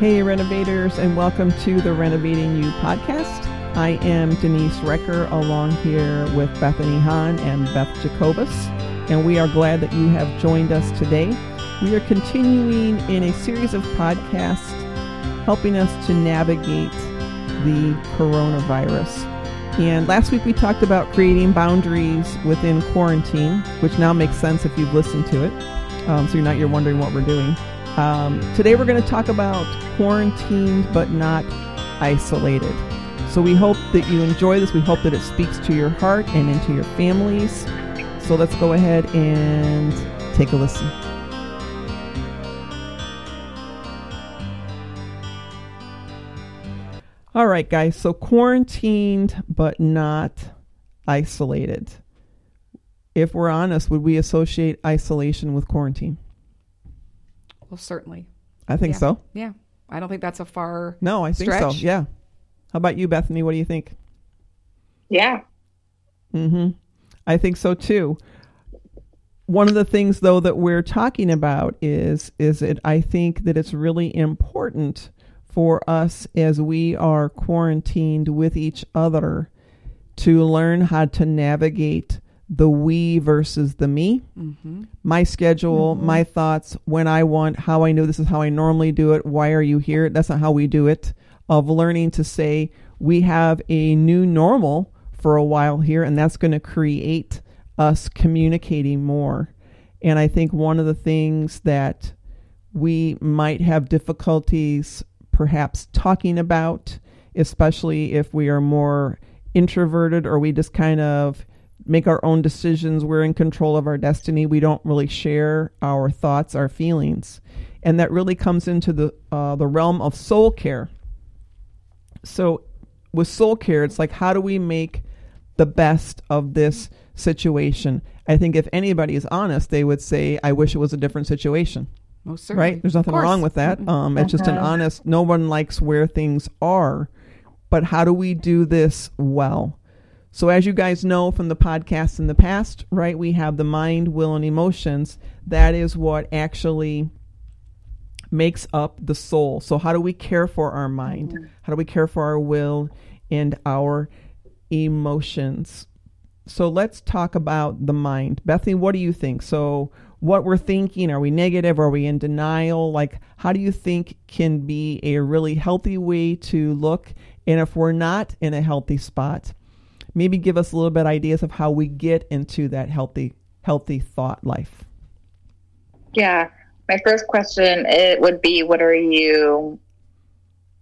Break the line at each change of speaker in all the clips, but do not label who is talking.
Hey, renovators, and welcome to the Renovating You podcast. I am Denise Recker, along here with Bethany Hahn and Beth Jacobus, and we are glad that you have joined us today. We are continuing in a series of podcasts helping us to navigate the coronavirus. And last week we talked about creating boundaries within quarantine, which now makes sense if you've listened to it. Um, so you're not you're wondering what we're doing. Um, today we're going to talk about quarantined but not isolated. So we hope that you enjoy this. We hope that it speaks to your heart and into your families. So let's go ahead and take a listen. All right, guys. So quarantined but not isolated. If we're honest, would we associate isolation with quarantine?
Well, certainly.
I think
yeah.
so.
Yeah. I don't think that's a far.
No, I think so. Yeah. How about you, Bethany? What do you think?
Yeah.
Mm-hmm. I think so too. One of the things, though, that we're talking about is is it. I think that it's really important for us as we are quarantined with each other to learn how to navigate the we versus the me.
Mm-hmm.
My schedule, my thoughts, when I want, how I know this is how I normally do it. Why are you here? That's not how we do it. Of learning to say we have a new normal for a while here, and that's going to create us communicating more. And I think one of the things that we might have difficulties perhaps talking about, especially if we are more introverted or we just kind of make our own decisions. We're in control of our destiny. We don't really share our thoughts, our feelings, and that really comes into the uh, the realm of soul care. So, with soul care, it's like how do we make the best of this situation? I think if anybody is honest, they would say, "I wish it was a different situation."
Most certainly.
Right? There's nothing wrong with that. Um, it's just an honest. No one likes where things are, but how do we do this well? So, as you guys know from the podcasts in the past, right, we have the mind, will, and emotions. That is what actually makes up the soul. So, how do we care for our mind? Mm-hmm. How do we care for our will and our emotions? So, let's talk about the mind. Bethany, what do you think? So, what we're thinking, are we negative? Are we in denial? Like, how do you think can be a really healthy way to look? And if we're not in a healthy spot, maybe give us a little bit ideas of how we get into that healthy healthy thought life.
Yeah. My first question it would be what are you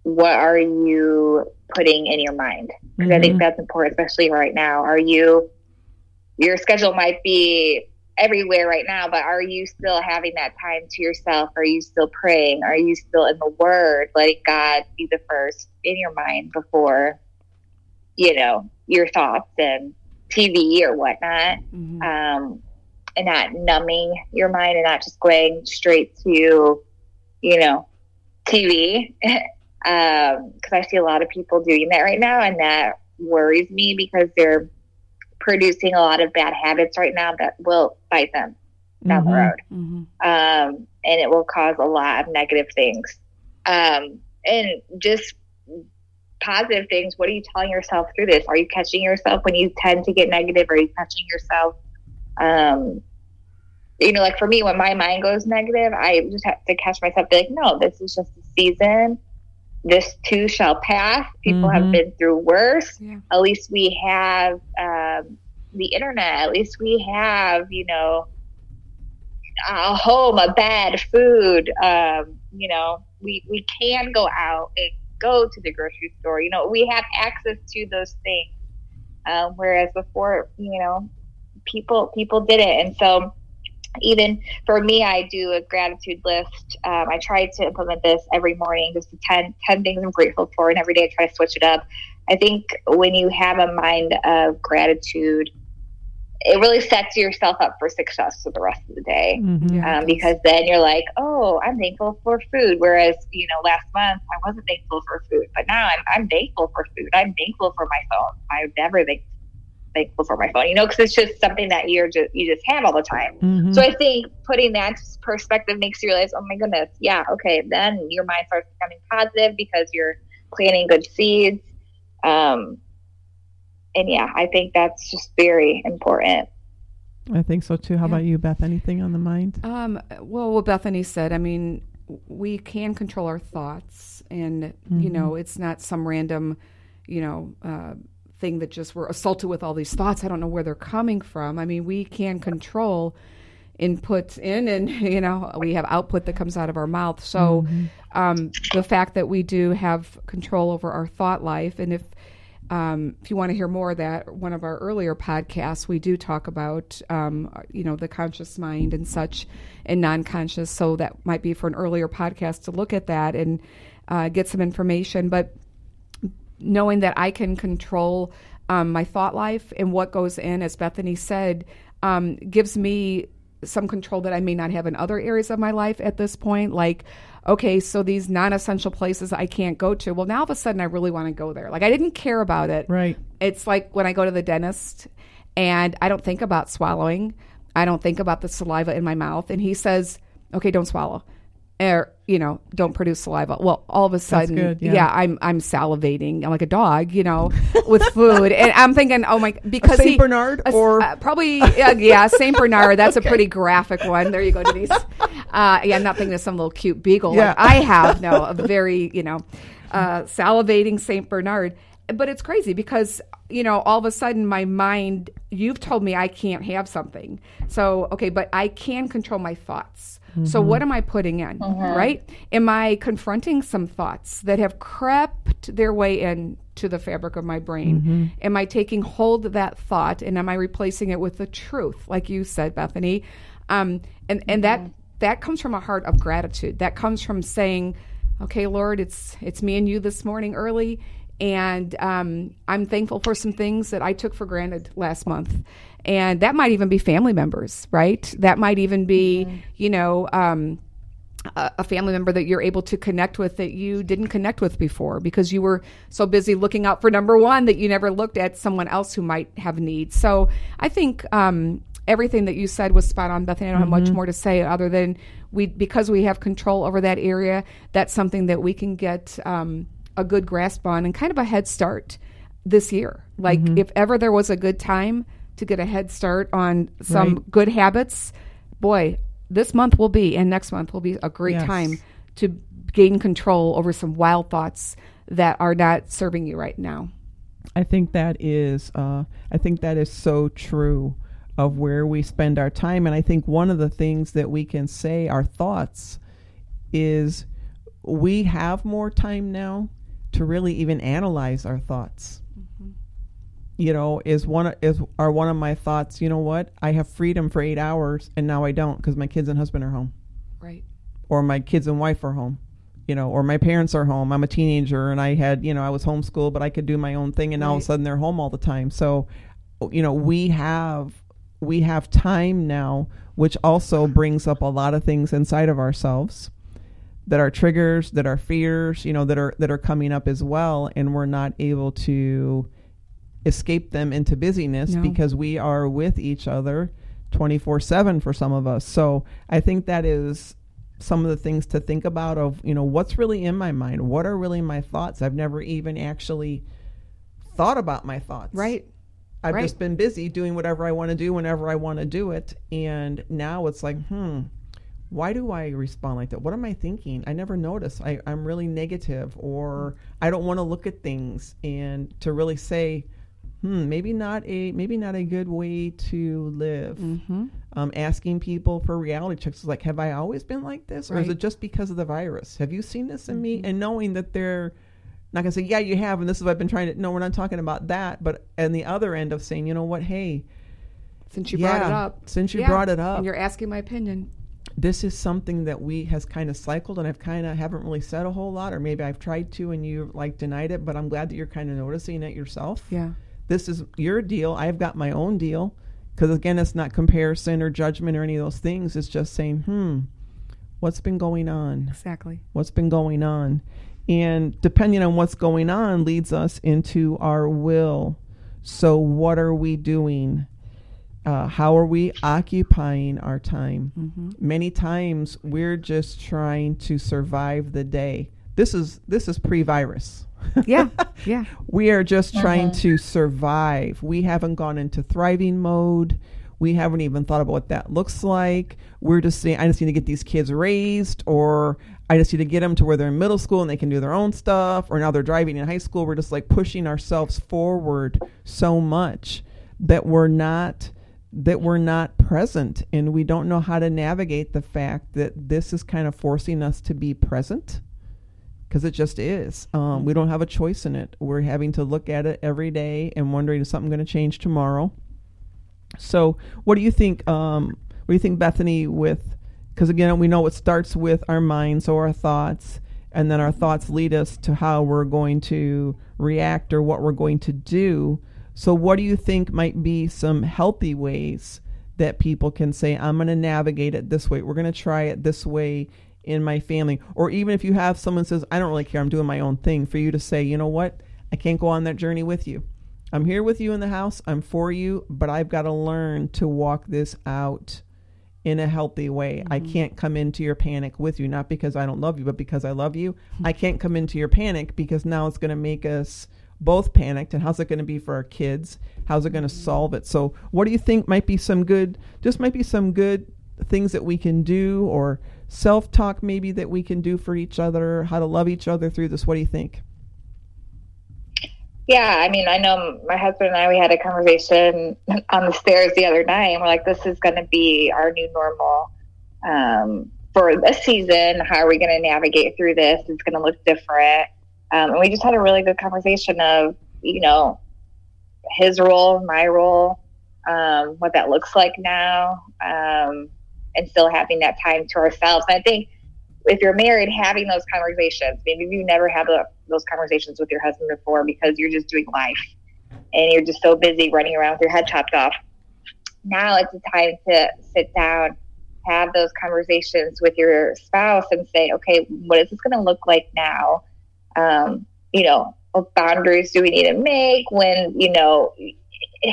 what are you putting in your mind? Because I think mm-hmm. that's important, especially right now. Are you your schedule might be everywhere right now, but are you still having that time to yourself? Are you still praying? Are you still in the word, letting God be the first in your mind before, you know, your thoughts and TV or whatnot?
Mhm.
um, and not numbing your mind and not just going straight to, you know, TV. Because I see a lot of people doing that right now, and that worries me because they're producing a lot of bad habits right now that will bite them down the
Mhm.
road
Mhm.
um, and it will cause a lot of negative things. Um, and just positive things. What are you telling yourself through this? Are you catching yourself when you tend to get negative? Are you catching yourself? Um, you know, like for me, when my mind goes negative, I just have to catch myself. Be like, no, this is just a season. This too shall pass. People
Mhm.
have been through worse
Yeah.
at least we have um, the internet. At least we have, you know, a home, a bed, food. Um, you know, we we can go out and go to the grocery store. You know, we have access to those things. Um, whereas before, you know, people people did it, and so even for me, I do a gratitude list. Um, I try to implement this every morning, just the 10, 10 things I'm grateful for, and every day I try to switch it up. I think when you have a mind of gratitude, it really sets yourself up for success for the rest of the day.
Mhm.
Um, because then you're like, oh, I'm thankful for food. Whereas, you know, last month I wasn't thankful for food, but now I'm, I'm thankful for food. I'm thankful for my phone. I never think thankful for my phone, you know, because it's just something that you're just you just have all the time.
Mhm.
So I think putting that perspective makes you realize, oh my goodness, yeah, okay, then your mind starts becoming positive because you're planting good seeds. Um, and yeah, I think that's just very important.
I think so too. How
Yeah.
about you, Beth? Anything on the mind?
Um, well, what Bethany said, I mean, we can control our thoughts, and you know, it's not some random, you know, uh, thing that just we're assaulted with all these thoughts. I don't know where they're coming from. I mean, we can control input in, and you know, we have output that comes out of our mouth. So, um, the fact that we do have control over our thought life, and if um, if you want to hear more of that, one of our earlier podcasts, we do talk about, um, you know, the conscious mind and such and non-conscious. So that might be for an earlier podcast to look at that and uh, get some information. But knowing that I can control um, my thought life and what goes in, as Bethany said, um, gives me some control that I may not have in other areas of my life at this point. Like, okay, so these non essential places I can't go to. Well, now all of a sudden I really want to go there. Like, I didn't care about it.
Right.
It's like when I go to the dentist and I don't think about swallowing, I don't think about the saliva in my mouth. And he says, okay, don't swallow. Or, you know, don't produce saliva. Well, all of a sudden,
good, yeah.
I'm I'm salivating like a dog, you know, with food, and I'm thinking, oh my, because
Saint
he-
Bernard
a
or-
uh, probably yeah, yeah Saint Bernard. That's a pretty graphic one. There you go, Denise. Uh, yeah, I'm not thinking of some little cute beagle
Yeah.
like I have. No, a very you know, uh, salivating Saint Bernard. But it's crazy because you know all of a sudden my mind. You've told me I can't have something. So okay, but I can control my thoughts. So what am I putting in? Right? Am I confronting some thoughts that have crept their way into the fabric of my brain? Am I taking hold of that thought and am I replacing it with the truth, like you said, Bethany? Um, and and that that comes from a heart of gratitude. That comes from saying, "Okay, Lord, it's it's me and you this morning early." And um, I'm thankful for some things that I took for granted last month. And that might even be family members, right? That might even be, you know, um, a a family member that you're able to connect with that you didn't connect with before because you were so busy looking out for number one that you never looked at someone else who might have needs. So I think um, everything that you said was spot on, Bethany. I don't have much more to say other than we because we have control over that area. That's something that we can get um, a good grasp on and kind of a head start this year. Like if ever there was a good time to get a head start on some
Right.
good habits, boy, this month will be and next month will be a great
Yes.
time to gain control over some wild thoughts that are not serving you right now.
I think that is uh, I think that is so true of where we spend our time and I think one of the things that we can say our thoughts is we have more time now to really even analyze our thoughts. You know, is one is are one of my thoughts, you know what? I have freedom for 8 hours and now I don't because my kids and husband are home
Right.
or my kids and wife are home you know or my parents are home i'm a teenager and i had you know i was homeschooled but i could do my own thing and now all of a sudden they're home all the time so you know we have we have time now which also brings up a lot of things inside of ourselves that are triggers that are fears you know that are that are coming up as well and we're not able to escape them into busyness
No.
because we are with each other 24/7 for some of us. So, I think that is some of the things to think about of, you know, what's really in my mind? What are really my thoughts? I've never even actually thought about my thoughts.
Right.
I've
Right.
just been busy doing whatever I want to do whenever I want to do it. And now it's like, hmm, why do I respond like that? What am I thinking? I never notice. I, I'm really negative or I don't want to look at things and to really say, hmm, maybe not a maybe not a good way to live.
Mm-hmm.
Um, asking people for reality checks is like, have I always been like this, or is it just because of the virus? Have you seen this in
Mm-hmm.
me? And knowing that they're not gonna say, yeah, you have, and this is what I've been trying to. No, we're not talking about that. But on the other end of saying, you know what, hey,
Since you brought it up.
since you
Yeah.
brought it up.
And you're asking my opinion.
this is something that we has kind of cycled, and I've kind of haven't really said a whole lot, or maybe I've tried to, and you like denied it. But I'm glad that you're kind of noticing it yourself.
Yeah.
This is your deal. I've got my own deal. Because again, it's not comparison or judgment or any of those things. It's just saying, hmm, what's been going on?
Exactly.
What's been going on? And depending on what's going on, leads us into our will So, what are we doing? Uh, how are we occupying our time?
Mm-hmm.
Many times we're just trying to survive the day. This is this is pre-virus.
Yeah, yeah.
we are just trying
Mhm.
to survive. We haven't gone into thriving mode. We haven't even thought about what that looks like. We're just saying, I just need to get these kids raised, or I just need to get them to where they're in middle school and they can do their own stuff, or now they're driving in high school. We're just like pushing ourselves forward so much that we're not that we're not present and we don't know how to navigate the fact that this is kind of forcing us to be present because it just is. Um, we don't have a choice in it. We're having to look at it every day and wondering is something going to change tomorrow. So, what do you think? Um, what do you think, Bethany? With because again, we know it starts with our minds or our thoughts, and then our thoughts lead us to how we're going to react or what we're going to do. So, what do you think might be some healthy ways that people can say, "I'm going to navigate it this way. We're going to try it this way." In my family. Or even if you have someone says i don't really care. I'm doing my own thing for you to say you know what? I can't go on that journey with you. I'm here with you in the house. I'm for you but i've got to learn to walk this out in a healthy way. I mm-hmm. can't come into your panic with you not because i don't love you but because i love you. Mm-hmm. I can't come into your panic because now it's going to make us both panicked. And how's it going to be for our kids? How's it going to mm-hmm. solve it? So what do you think might be some good just might be some good things that we can do or self talk maybe that we can do for each other, how to love each other through this. What do you think?
Yeah, I mean, I know my husband and I, we had a conversation on the stairs the other night, and we're like, this is going to be our new normal um, for this season. How are we going to navigate through this? It's going to look different. Um, and we just had a really good conversation of, you know, his role, my role, um, what that looks like now, um, and still having that time to ourselves. And I think if you're married, having those conversations, maybe you never had those conversations with your husband before because you're just doing life and you're just so busy running around with your head chopped off. Now it's a time to sit down, have those conversations with your spouse and say, okay, what is this going to look like now? Um, you know, what boundaries do we need to make when, you know,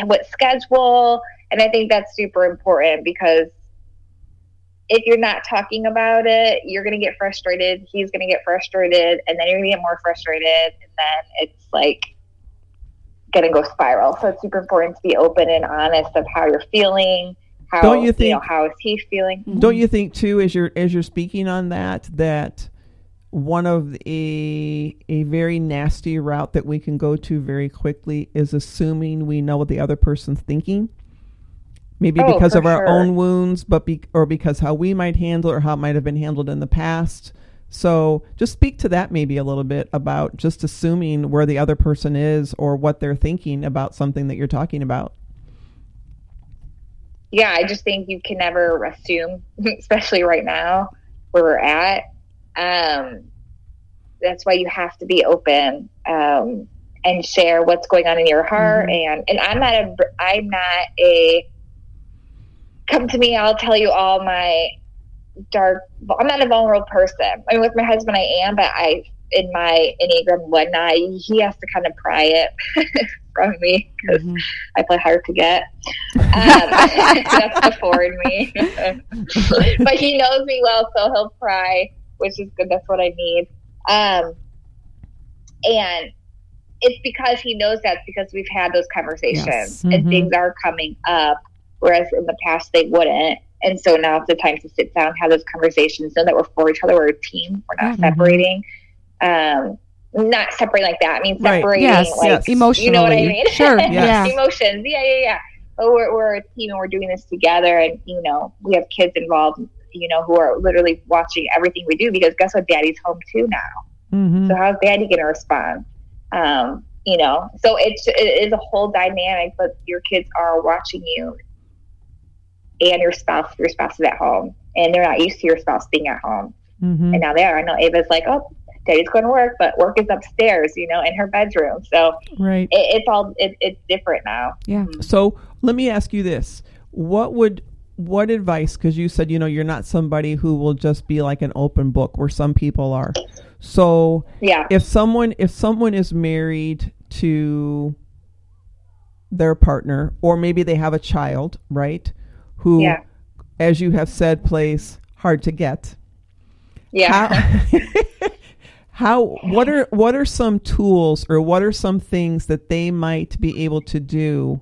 what schedule? And I think that's super important because if you're not talking about it, you're going to get frustrated. He's going to get frustrated, and then you're going to get more frustrated, and then it's like going to go spiral. So it's super important to be open and honest of how you're feeling. How
Don't you
know,
think-
how is he feeling? Mm-hmm.
Don't you think too, as you're as you're speaking on that, that one of a a very nasty route that we can go to very quickly is assuming we know what the other person's thinking. Maybe
Oh,
because of our
sure.
own wounds, but be, or because how we might handle or how it might have been handled in the past. So just speak to that maybe a little bit about just assuming where the other person is or what they're thinking about something that you're talking about.
yeah, I just think you can never assume, especially right now where we're at. Um, that's why you have to be open um, and share what's going on in your heart. And and I'm not a I'm not a come to me. I'll tell you all my dark. I'm not a vulnerable person. I mean, with my husband, I am, but I in my enneagram and whatnot, he has to kind of pry it from me because
Mhm.
I play hard to get. Um, that's the foreign me. but he knows me well, so he'll pry, which is good. That's what I need. Um, and it's because he knows that's because we've had those conversations
Yes.
and
Mhm.
things are coming up, whereas in the past they wouldn't. And so now it's the time to sit down, have those conversations, know that we're for each other, we're a team, we're not
Mhm.
separating. Um, not separating like that. I mean,
Right.
separating
Yes,
like
yes.
You know what I mean?
Sure,
yeah.
Emotions. Yeah, yeah, yeah. But we're, we're a team and we're doing this together. And, you know, we have kids involved, you know, who are literally watching everything we do because guess what? Daddy's home too now.
Mm-hmm.
So how's daddy going to respond? Um, you know, so it's, it is a whole dynamic, but your kids are watching you and your spouse, your spouse is at home and they're not used to your spouse being at home.
Mm-hmm.
And now they are. I know Ava's like, oh, daddy's going to work, but work is upstairs, you know, in her bedroom. So
Right.
it, it's all, it, it's different now.
Yeah.
So let me ask you this: What would what advice? Because you said you know you're not somebody who will just be like an open book, where some people are. So
Yeah.
if someone if someone is married to their partner, or maybe they have a child, right? Who,
Yeah.
as you have said, plays hard to get.
Yeah.
How, how what are what are some tools or what are some things that they might be able to do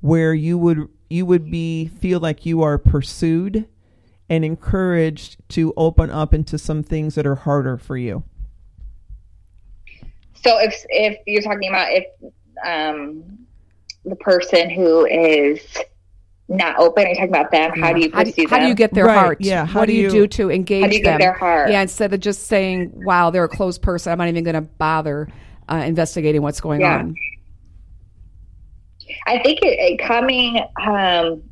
where you would you would be feel like you are pursued and encouraged to open up into some things that are harder for you?
So if if you're talking about if um, the person who is not open, are you talking about them? How do you
how do,
pursue
how do you get their
Right,
heart?
yeah, how
What
do
do you,
you-
do to engage
How do you get their heart?
Yeah, instead of just saying, "Wow, they're a closed person," I'm not even going to bother uh, investigating what's going
Yeah.
on.
I think it, it coming um,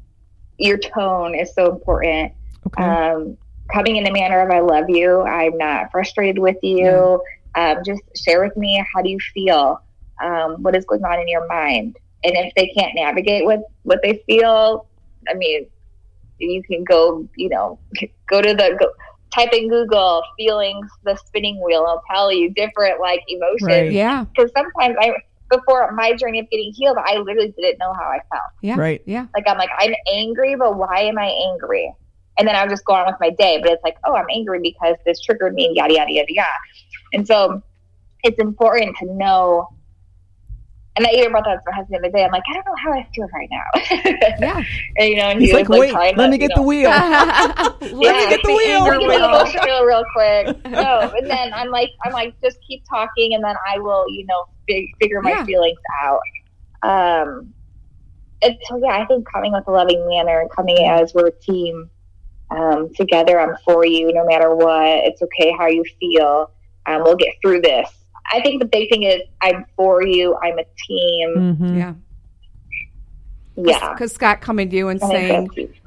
your tone is so important.
Okay.
Um, coming in a manner of "I love you," I'm not frustrated with you. Um, just share with me how do you feel, um, what is going on in your mind, and if they can't navigate with what they feel, I mean, you can go, you know, go to the go, type in Google feelings, the spinning wheel. It'll tell you different like emotions
Right.
Yeah,
because sometimes I before my journey of getting healed, I literally didn't know how I felt.
yeah,
Right.
Yeah,
Like I'm like I'm angry, but why am I angry? And then I would just go on with my day. But it's like, oh, I'm angry because this triggered me, yada yada yada yada. And so it's important to know. And I even brought that up to my husband the other day. I'm like, I don't know how I feel right now.
yeah.
and, you know, and
He's
he
like,
was
wait, let
to,
me
you
get
know,
the wheel.
Let
Yeah,
me get the
wheel.
Let me get the
wheel.
wheel real quick. No, and then I'm like, I'm like, just keep talking, and then I will, you know, fig- figure my
Yeah.
feelings out. Um, and so yeah, I think coming with a loving manner and coming as we're a team um, together. I'm for you, no matter what. It's okay how you feel. Um, we'll get through this. I think the big thing is I'm for you. I'm a team.
Mhm.
Yeah,
Yeah.
because Scott coming to you and
I
saying,
that's huge.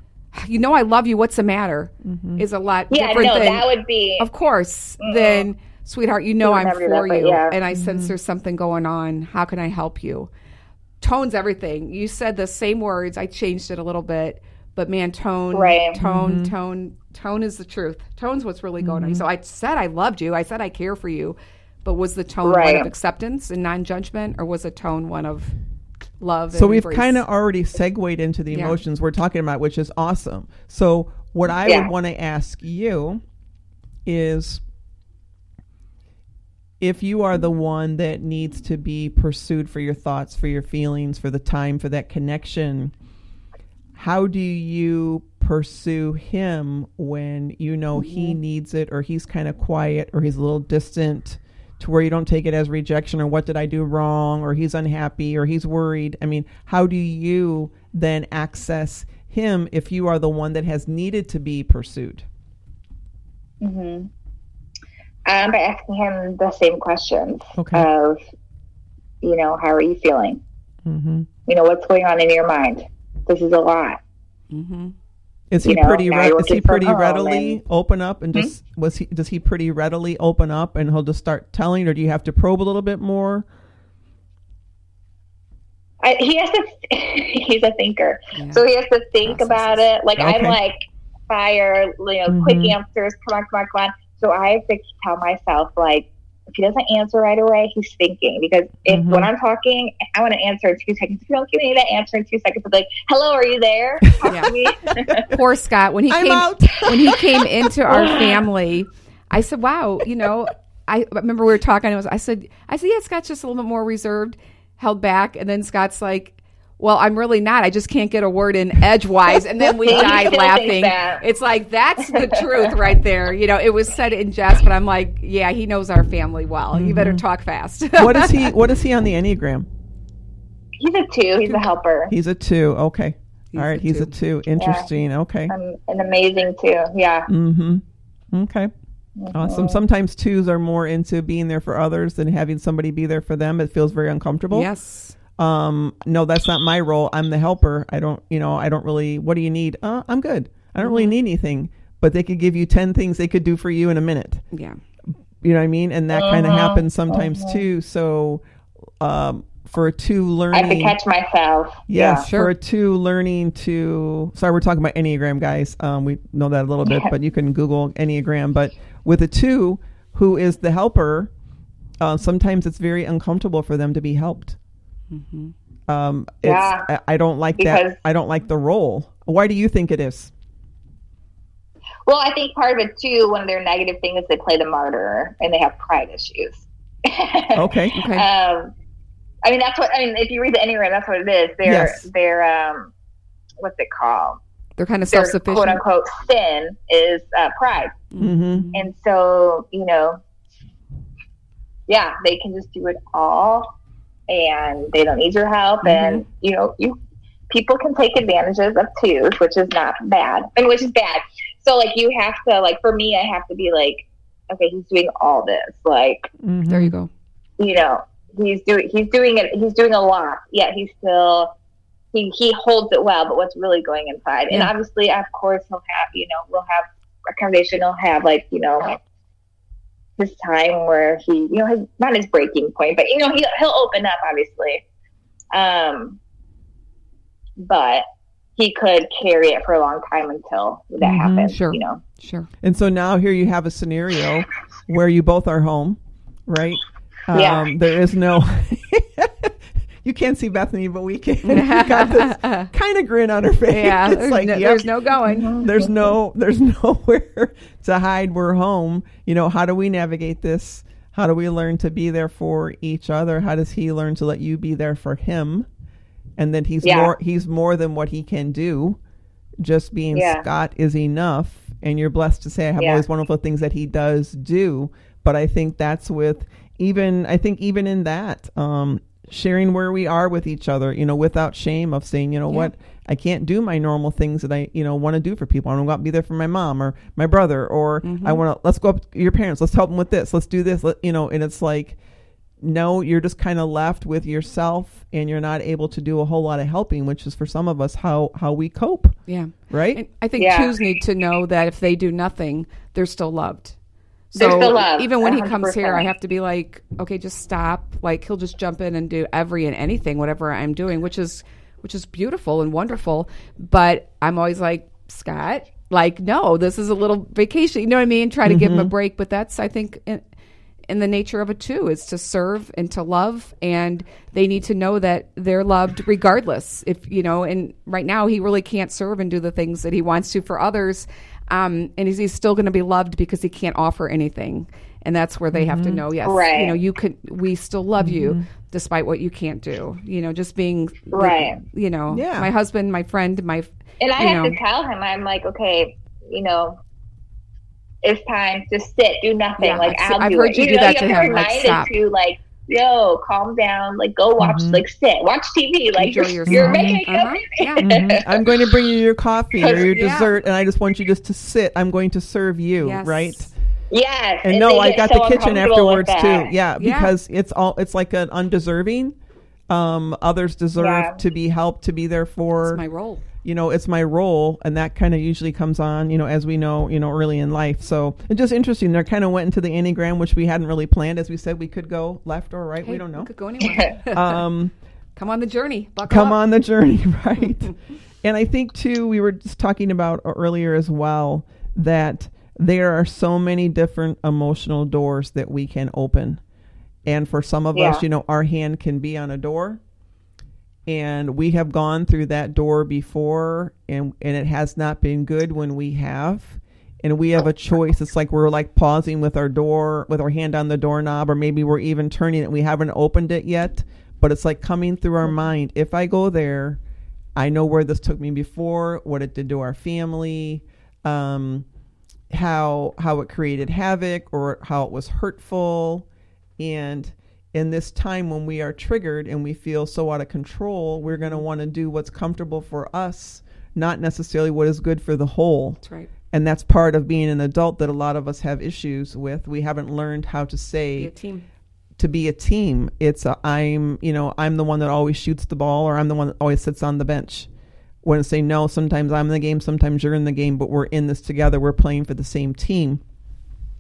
"You know, I love you. What's the matter?"
Mhm.
is a lot
yeah,
different
no,
than,
that would be.
of course,
Mhm.
than sweetheart. You know, I'm for
that,
you,
yeah.
and I sense there's something going on. How can I help you? Tone's everything. You said the same words. I changed it a little bit, but man, tone,
Right.
tone, tone, tone is the truth. Tone's what's really going on. So I said I loved you. I said I care for you, but was the tone one of acceptance and non-judgment, or was the tone one of love?
So
and
we've kind of already segued into the
Yeah.
emotions we're talking about, which is awesome. So what I
Yeah.
would want to ask you is if you are the one that needs to be pursued for your thoughts, for your feelings, for the time, for that connection, how do you pursue him when you know he mm-hmm. needs it or he's kind of quiet or he's a little distant to where you don't take it as rejection or what did I do wrong or he's unhappy or he's worried? I mean, how do you then access him if you are the one that has needed to be pursued?
Mm-hmm. Um, by asking him the same questions
Okay.
of, you know, how are you feeling?
Mm-hmm.
You know, what's going on in your mind? This is a lot.
Mhm.
Is
You
he
know,
pretty? Re- is he pretty readily
and-
open up and
Hmm?
just was he? Does he pretty readily open up and he'll just start telling, or do you have to probe a little bit more?
I, he has to. He's a thinker,
Yeah.
so he has to think
Processes.
about it. Like I'm like fire, you know, quick
Mhm.
answers. Come on, come on, come on. So I have to tell myself like. If he doesn't answer right away, he's thinking. Because if
Mhm.
when I'm talking, I want to answer in two seconds. If you don't give me that answer in two seconds, I'm like, "Hello, are you there?
Yeah. Poor Scott when he
I'm
came
out.
when he came into our family. I said, "Wow, you know." I remember we were talking. I was. I said, "I said, yeah, Scott's just a little bit more reserved, held back." And then Scott's like, "Well, I'm really not. I just can't get a word in edgewise." And then we died laughing. It's like that's the truth right there. You know, it was said in jest, but I'm like, "Yeah, he knows our family well. You better talk fast."
what is he? What is he on the enneagram?
He's a two. He's a helper.
He's a two. Okay.
He's
All right.
a
He's a two. Interesting. Okay.
Um, an amazing two. Yeah.
Mm-hmm. Okay. Awesome. Sometimes twos are more into being there for others than having somebody be there for them. It feels very uncomfortable.
yes.
Um, no, that's not my role. I'm the helper. I don't, you know, I don't really, what do you need? Uh, I'm good. I don't really
Mm-hmm.
need anything, but they could give you 10 things they could do for you in a minute.
Yeah.
You know what I mean? And that kind of
Mhm.
happens sometimes too. So, um, for a two learning,
I have to catch myself.
yes,
Sure.
for a two learning to, sorry, we're talking about Enneagram guys. Um, we know that a little bit,
Yeah.
but you can Google Enneagram, but with a two who is the helper, uh, sometimes it's very uncomfortable for them to be helped.
Mm-hmm.
Um, it's,
Yeah.
I, I don't like
Because-
that. I don't like the role. Why do you think it is?
Well, I think part of it too, one of their negative things is they play the martyr and they have pride issues.
Okay.
Okay.
Um, I mean, that's what I mean. If you read the Enneagram, that's what it is. They're
Yes.
they're um, what's it called?
They're kind of self sufficient.
Quote unquote sin is uh, pride,
Mm-hmm.
and so you know, yeah, they can just do it all, and they don't need your help, and you know, you people can take advantages of twos, which is not bad, and which is bad. So like you have to like for me, I have to be like, okay, he's doing all this, like
Mm-hmm.
There you go.
you know, he's doing he's doing it he's doing a lot. Yet he's still he he holds it well, but what's really going inside? And obviously, of course, he'll have you know we'll have a conversation. He'll have like you know his time where he you know his not his breaking point, but you know he he'll open up obviously. Um, but he could carry it for a long time until that
Mhm,
happens.
sure.
You know.
Sure.
And so now here you have a scenario where you both are home, right?
Yeah.
Um, there is no. you can't see Bethany, but we can. She got this kind of grin on her face.
Yeah,
it's
there's,
like
no,
yep,
there's no going.
there's no there's nowhere to hide we're home you know how do we navigate this how do we learn to be there for each other how does he learn to let you be there for him and then he's
Yeah.
more he's more than what he can do just being
Yeah.
scott is enough and you're blessed to say i have
Yeah.
all these wonderful things that he does do but i think that's with even i think even in that um sharing where we are with each other you know without shame of saying you know
Yeah.
what I can't do my normal things that I, you know, want to do for people. I want to go out and be there for my mom or my brother, or mm-hmm. I want to, let's go up to your parents. Let's help them with this. Let's do this. Let, you know, and it's like, no, you're just kind of left with yourself and you're not able to do a whole lot of helping, which is for some of us how, how we cope.
Yeah.
Right.
And I think
Yeah.
twos need to know that if they do nothing, they're still loved. So
They're still loved,
even when he comes here, I have to be like, okay, just stop. Like he'll just jump in and do every and anything, whatever I'm doing, which is which is beautiful and wonderful. But I'm always like, Scott, like, no, this is a little vacation. You know what I mean? Try to give him a mm-hmm. break. But that's I think in, in the nature of a two is to serve and to love and they need to know that they're loved regardless if you know and right now he really can't serve and do the things that he wants to for others um, and he's, he's still going to be loved because he can't offer anything and that's where they have to know yes
Right.
you know you could we still love you despite what you can't do you know just being
Right.
you know
Yeah.
my husband my friend my
And I
you
have
know.
to tell him, I'm like, okay, you know, it's time to sit, do nothing.
Yeah,
like
I've-
I'll
I've
do
heard
it.
you do
know,
that
you
to
have
him, like, stop.
to like, yo, calm down. Like go watch, like sit, watch TV. Like
Enjoy
you're, you're making a
Uh-huh.
commitment.
Yeah.
Mhm. I'm going to bring you your coffee or your
Yeah.
dessert, and I just want you just to sit. I'm going to serve you,
Yes.
right?
Yes,
And no, I got
so
the kitchen afterwards too.
that.
Yeah,
Yeah.
because it's all it's like an undeserving. Um, others deserve
Yeah.
to be helped, to be there for.
it's my role
you know, it's my role, and that kind of usually comes on, you know, as we know, you know, early in life. So it's just interesting. They kind of went into the enneagram, which we hadn't really planned. As we said, we could go left or right. we don't know.
could go anywhere
Um,
come on the journey Buckle
come
up.
on the journey, right? and I think too, we were just talking about earlier as well that there are so many different emotional doors that we can open. And for some of us, you know, our hand can be on a door and we have gone through that door before and and it has not been good when we have. And we have a choice. It's like we're like pausing with our door with our hand on the doorknob or maybe we're even turning it. We haven't opened it yet but it's like coming through our mind. If i go there i know where this took me before what it did to our family um how how it created havoc or how it was hurtful. And in this time when we are triggered and we feel so out of control we're going to mm-hmm. want to do what's comfortable for us not necessarily what is good for the whole.
That's right.
And that's part of being an adult that a lot of us have issues with. We haven't learned how to
be
say
a team.
to be a team. It's a, i'm you know i'm the one that always shoots the ball or i'm the one that always sits on the bench. When I say no sometimes i'm in the game sometimes you're in the game but we're in this together. We're playing for the same team.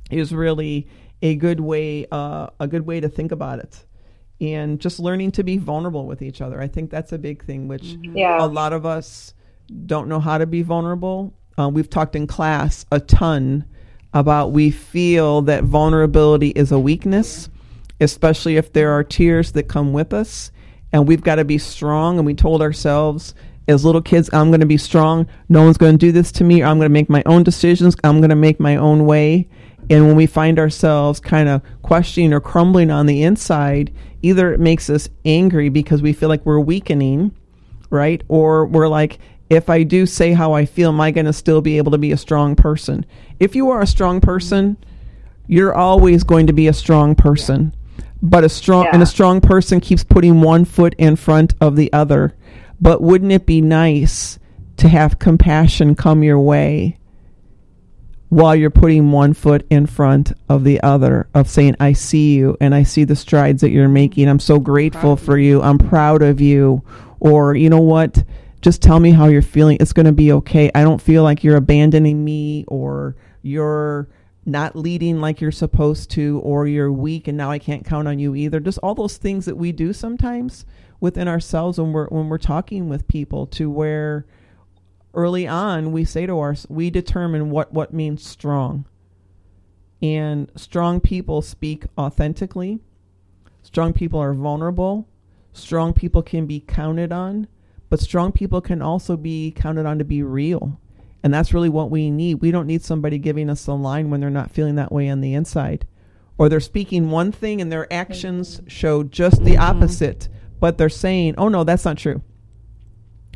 Is really a good way uh, a good way to think about it and just learning to be vulnerable with each other i think that's a big thing which
Yeah.
a lot of us don't know how to be vulnerable uh, we've talked in class a ton about we feel that vulnerability is a weakness especially if there are tears that come with us and we've got to be strong. And we told ourselves as little kids, I'm going to be strong. No one's going to do this to me. I'm going to make my own decisions. I'm going to make my own way. And when we find ourselves kind of questioning or crumbling on the inside, either it makes us angry because we feel like we're weakening, right? Or we're like, if I do say how I feel, am I going to still be able to be a strong person? If you are a strong person, you're always going to be a strong person. But a strong
Yeah.
and a strong person keeps putting one foot in front of the other. But wouldn't it be nice to have compassion come your way while you're putting one foot in front of the other of saying I see you and I see the strides that you're making. I'm so grateful for you. I'm proud of you. Or you know what? Just tell me how you're feeling. It's going to be okay. I don't feel like you're abandoning me or you're not leading like you're supposed to or you're weak and now I can't count on you either. Just all those things that we do sometimes within ourselves when we're when we're talking with people to where early on we say to us we determine what what means strong. And strong people speak authentically. Strong people are vulnerable. Strong people can be counted on. But strong people can also be counted on to be real. And that's really what we need. We don't need somebody giving us a line when they're not feeling that way on the inside. Or they're speaking one thing and their actions show just the mm-hmm. opposite but they're saying oh no that's not true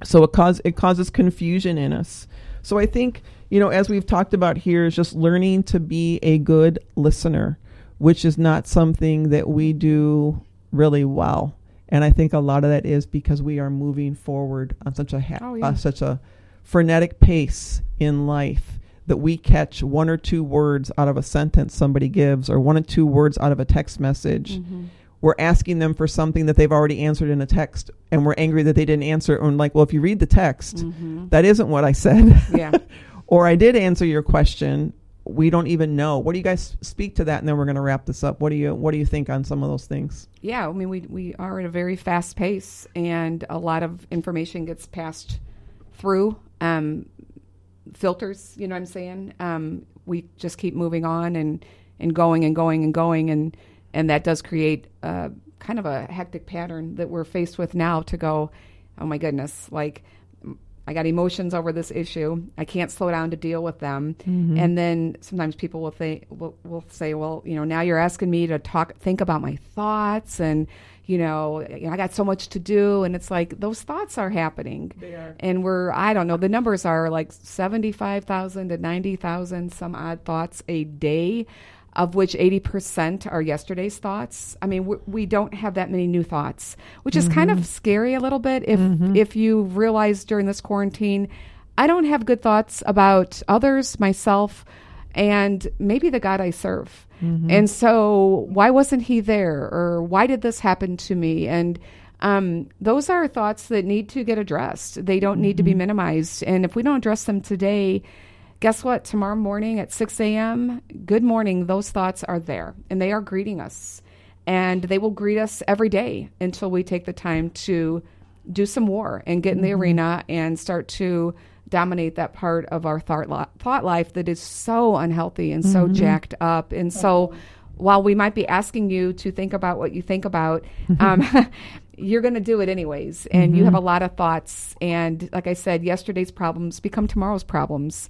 so it cause it causes confusion in us so i think you know as we've talked about here is just learning to be a good listener which is not something that we do really well and i think a lot of that is because we are moving forward on such a ha-
Oh, yeah.
uh, such a frenetic pace in life that we catch one or two words out of a sentence somebody gives or one or two words out of a text message
Mm-hmm.
We're asking them for something that they've already answered in a text and we're angry that they didn't answer and like well if you read the text
Mm-hmm.
that isn't what i said
Yeah.
or i did answer your question we don't even know what do you guys speak to that and then we're going to wrap this up what do you what do you think on some of those things
yeah, I mean, we, we are at a very fast pace, and a lot of information gets passed through um, filters. You know what I'm saying? Um, we just keep moving on and, and going and going and going, and and that does create uh, kind of a hectic pattern that we're faced with now. To go, oh my goodness, like I got emotions over this issue. I can't slow down to deal with them. And then sometimes people will think will, will say, "Well, you know, now you're asking me to talk, think about my thoughts, and you know, you know, I got so much to do." And it's like those thoughts are happening,
They are.
and we're I don't know. The numbers are like seventy five thousand to ninety thousand some odd thoughts a day. Of which 80% are yesterday's thoughts. I mean, we, we don't have that many new thoughts, which is kind of mm-hmm. scary a little bit. If mm-hmm. if you realize during this quarantine, I don't have good thoughts about others, myself, and maybe the God I serve. Mm-hmm. And so, why wasn't He there, or why did this happen to me? And um, those are thoughts that need to get addressed. They don't need to be minimized. And if we don't address them today, guess what? Tomorrow morning at 6 a.m., good morning, those thoughts are there and they are greeting us. And they will greet us every day until we take the time to do some war and get in the mm-hmm. arena and start to dominate that part of our thought, li- thought life that is so unhealthy and so mm-hmm. jacked up. And so while we might be asking you to think about what you think about, um, you're going to do it anyways. And you mm-hmm. have a lot of thoughts. And like I said, yesterday's problems become tomorrow's problems.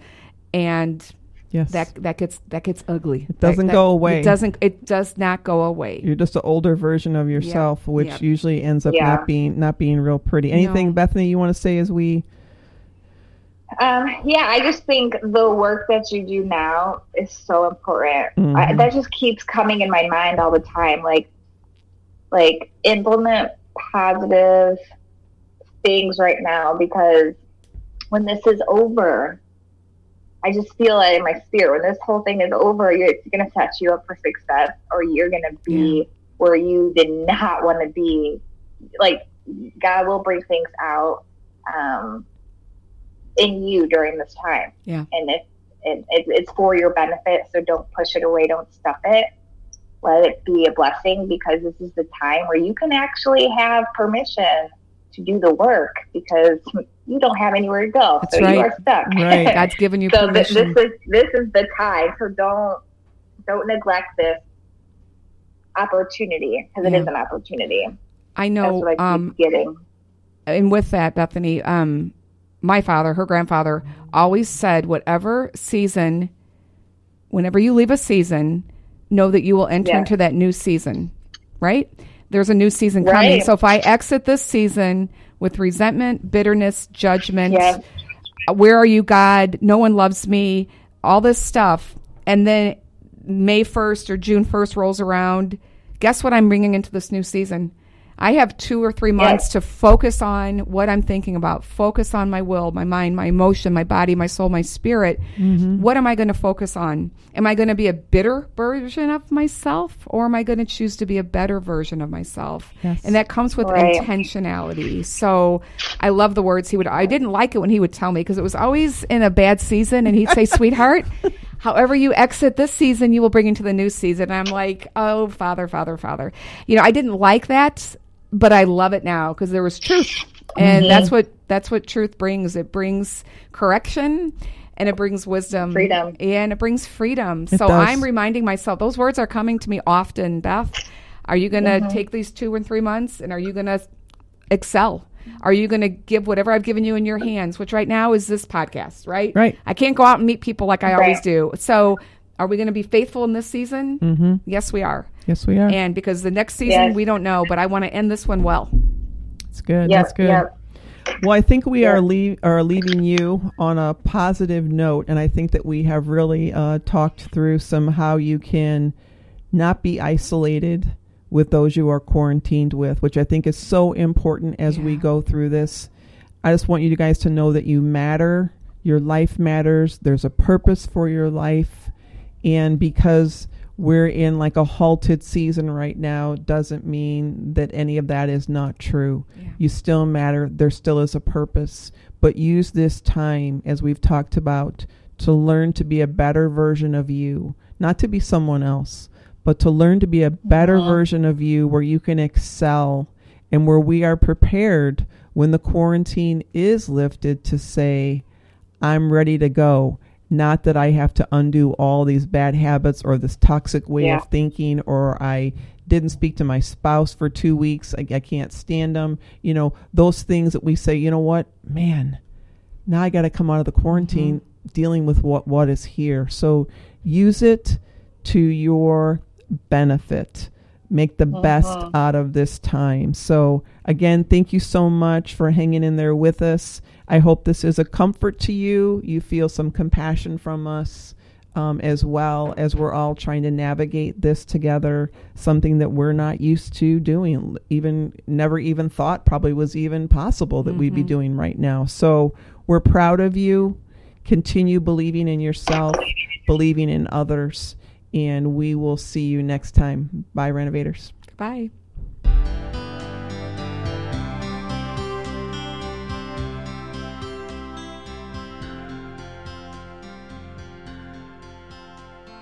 And
yes
that that gets that gets ugly. It
doesn't go away.
It doesn't. It does not go away.
you're just an older version of yourself which
Yep.
usually ends up
Yeah.
not being not being real pretty anything
No.
bethany you want to say as we
Um, yeah, I just think the work that you do now is so important. I,
Mhm.
that just keeps coming in my mind all the time. Like, like implement positive things right now because when this is over, I just feel it in my spirit. When this whole thing is over, it's going to set you up for success, or you're going to be where you did not want to be. Like God will bring things out. Um, in you during this time.
Yeah.
And it, it, it, it's for your benefit. So don't push it away. Don't stuff it. Let it be a blessing because this is the time where you can actually have permission to do the work because you don't have anywhere to go.
That's
so
right.
you are stuck.
Right.
God's given you
so
permission.
this is this is the time. So don't don't neglect this opportunity because it
Yeah.
is an opportunity.
I know.
I
um,
getting.
and with that, Bethany, um, my father, her grandfather, always said, whatever season, whenever you leave a season, know that you will enter
Yeah.
into that new season, right? There's a new season coming. So if I exit this season with resentment, bitterness, judgment,
Yeah.
where are you, God? No one loves me, all this stuff. And then May 1st or June 1st rolls around. Guess what I'm bringing into this new season? I have two or three months to focus on what I'm thinking about, focus on my will, my mind, my emotion, my body, my soul, my spirit. Mm-hmm. What am I going to focus on? Am I going to be a bitter version of myself or am I going to choose to be a better version of myself?
Yes.
And that comes with
Right.
intentionality. So I love the words he would. I didn't like it when he would tell me because it was always in a bad season, and he'd say, "Sweetheart, however you exit this season, you will bring into the new season." And I'm like, "Oh, Father, Father, Father." You know, I didn't like that, but I love it now because there was truth, and mm-hmm. that's what that's what truth brings. It brings correction. And it brings wisdom,
Freedom.
and it brings freedom. so
does.
I'm reminding myself; those words are coming to me often. Beth, are you going to mm-hmm. take these two and three months, and are you going to excel? Are you going to give whatever I've given you in your hands, which right now is this podcast, right?
Right.
I can't go out and meet people like I always do. So, are we going to be faithful in this season? Mm-hmm. Yes, we are.
Yes, we are.
And because the next season
Yes.
we don't know, but I want to end this one well.
That's good.
Yep,
That's good.
yep.
Well, I think we are leave, are leaving you on a positive note, and I think that we have really uh, talked through some how you can not be isolated with those you are quarantined with, which I think is so important as we go through this. I just want you guys to know that you matter. Your life matters. There's a purpose for your life, and because we're in like a halted season right now doesn't mean that any of that is not true.
Yeah.
You still matter. There still is a purpose. But use this time, as we've talked about, to learn to be a better version of you, not to be someone else, but to learn to be a better version of you where you can excel and where we are prepared when the quarantine is lifted to say, I'm ready to go. Not that I have to undo all these bad habits or this toxic way
Yeah.
of thinking, or I didn't speak to my spouse for two weeks. I, I can't stand them. You know, those things that we say, you know what, man, now I got to come out of the quarantine mm-hmm. dealing with what, what is here. So use it to your benefit. Make the best mm-hmm. out of this time. So, again, thank you so much for hanging in there with us. I hope this is a comfort to you. You feel some compassion from us um, as well as we're all trying to navigate this together, something that we're not used to doing, even never even thought probably was even possible that we'd be doing right now. So, we're proud of you. Continue believing in yourself, believing in others, and we will see you next time. Bye, renovators.
Bye.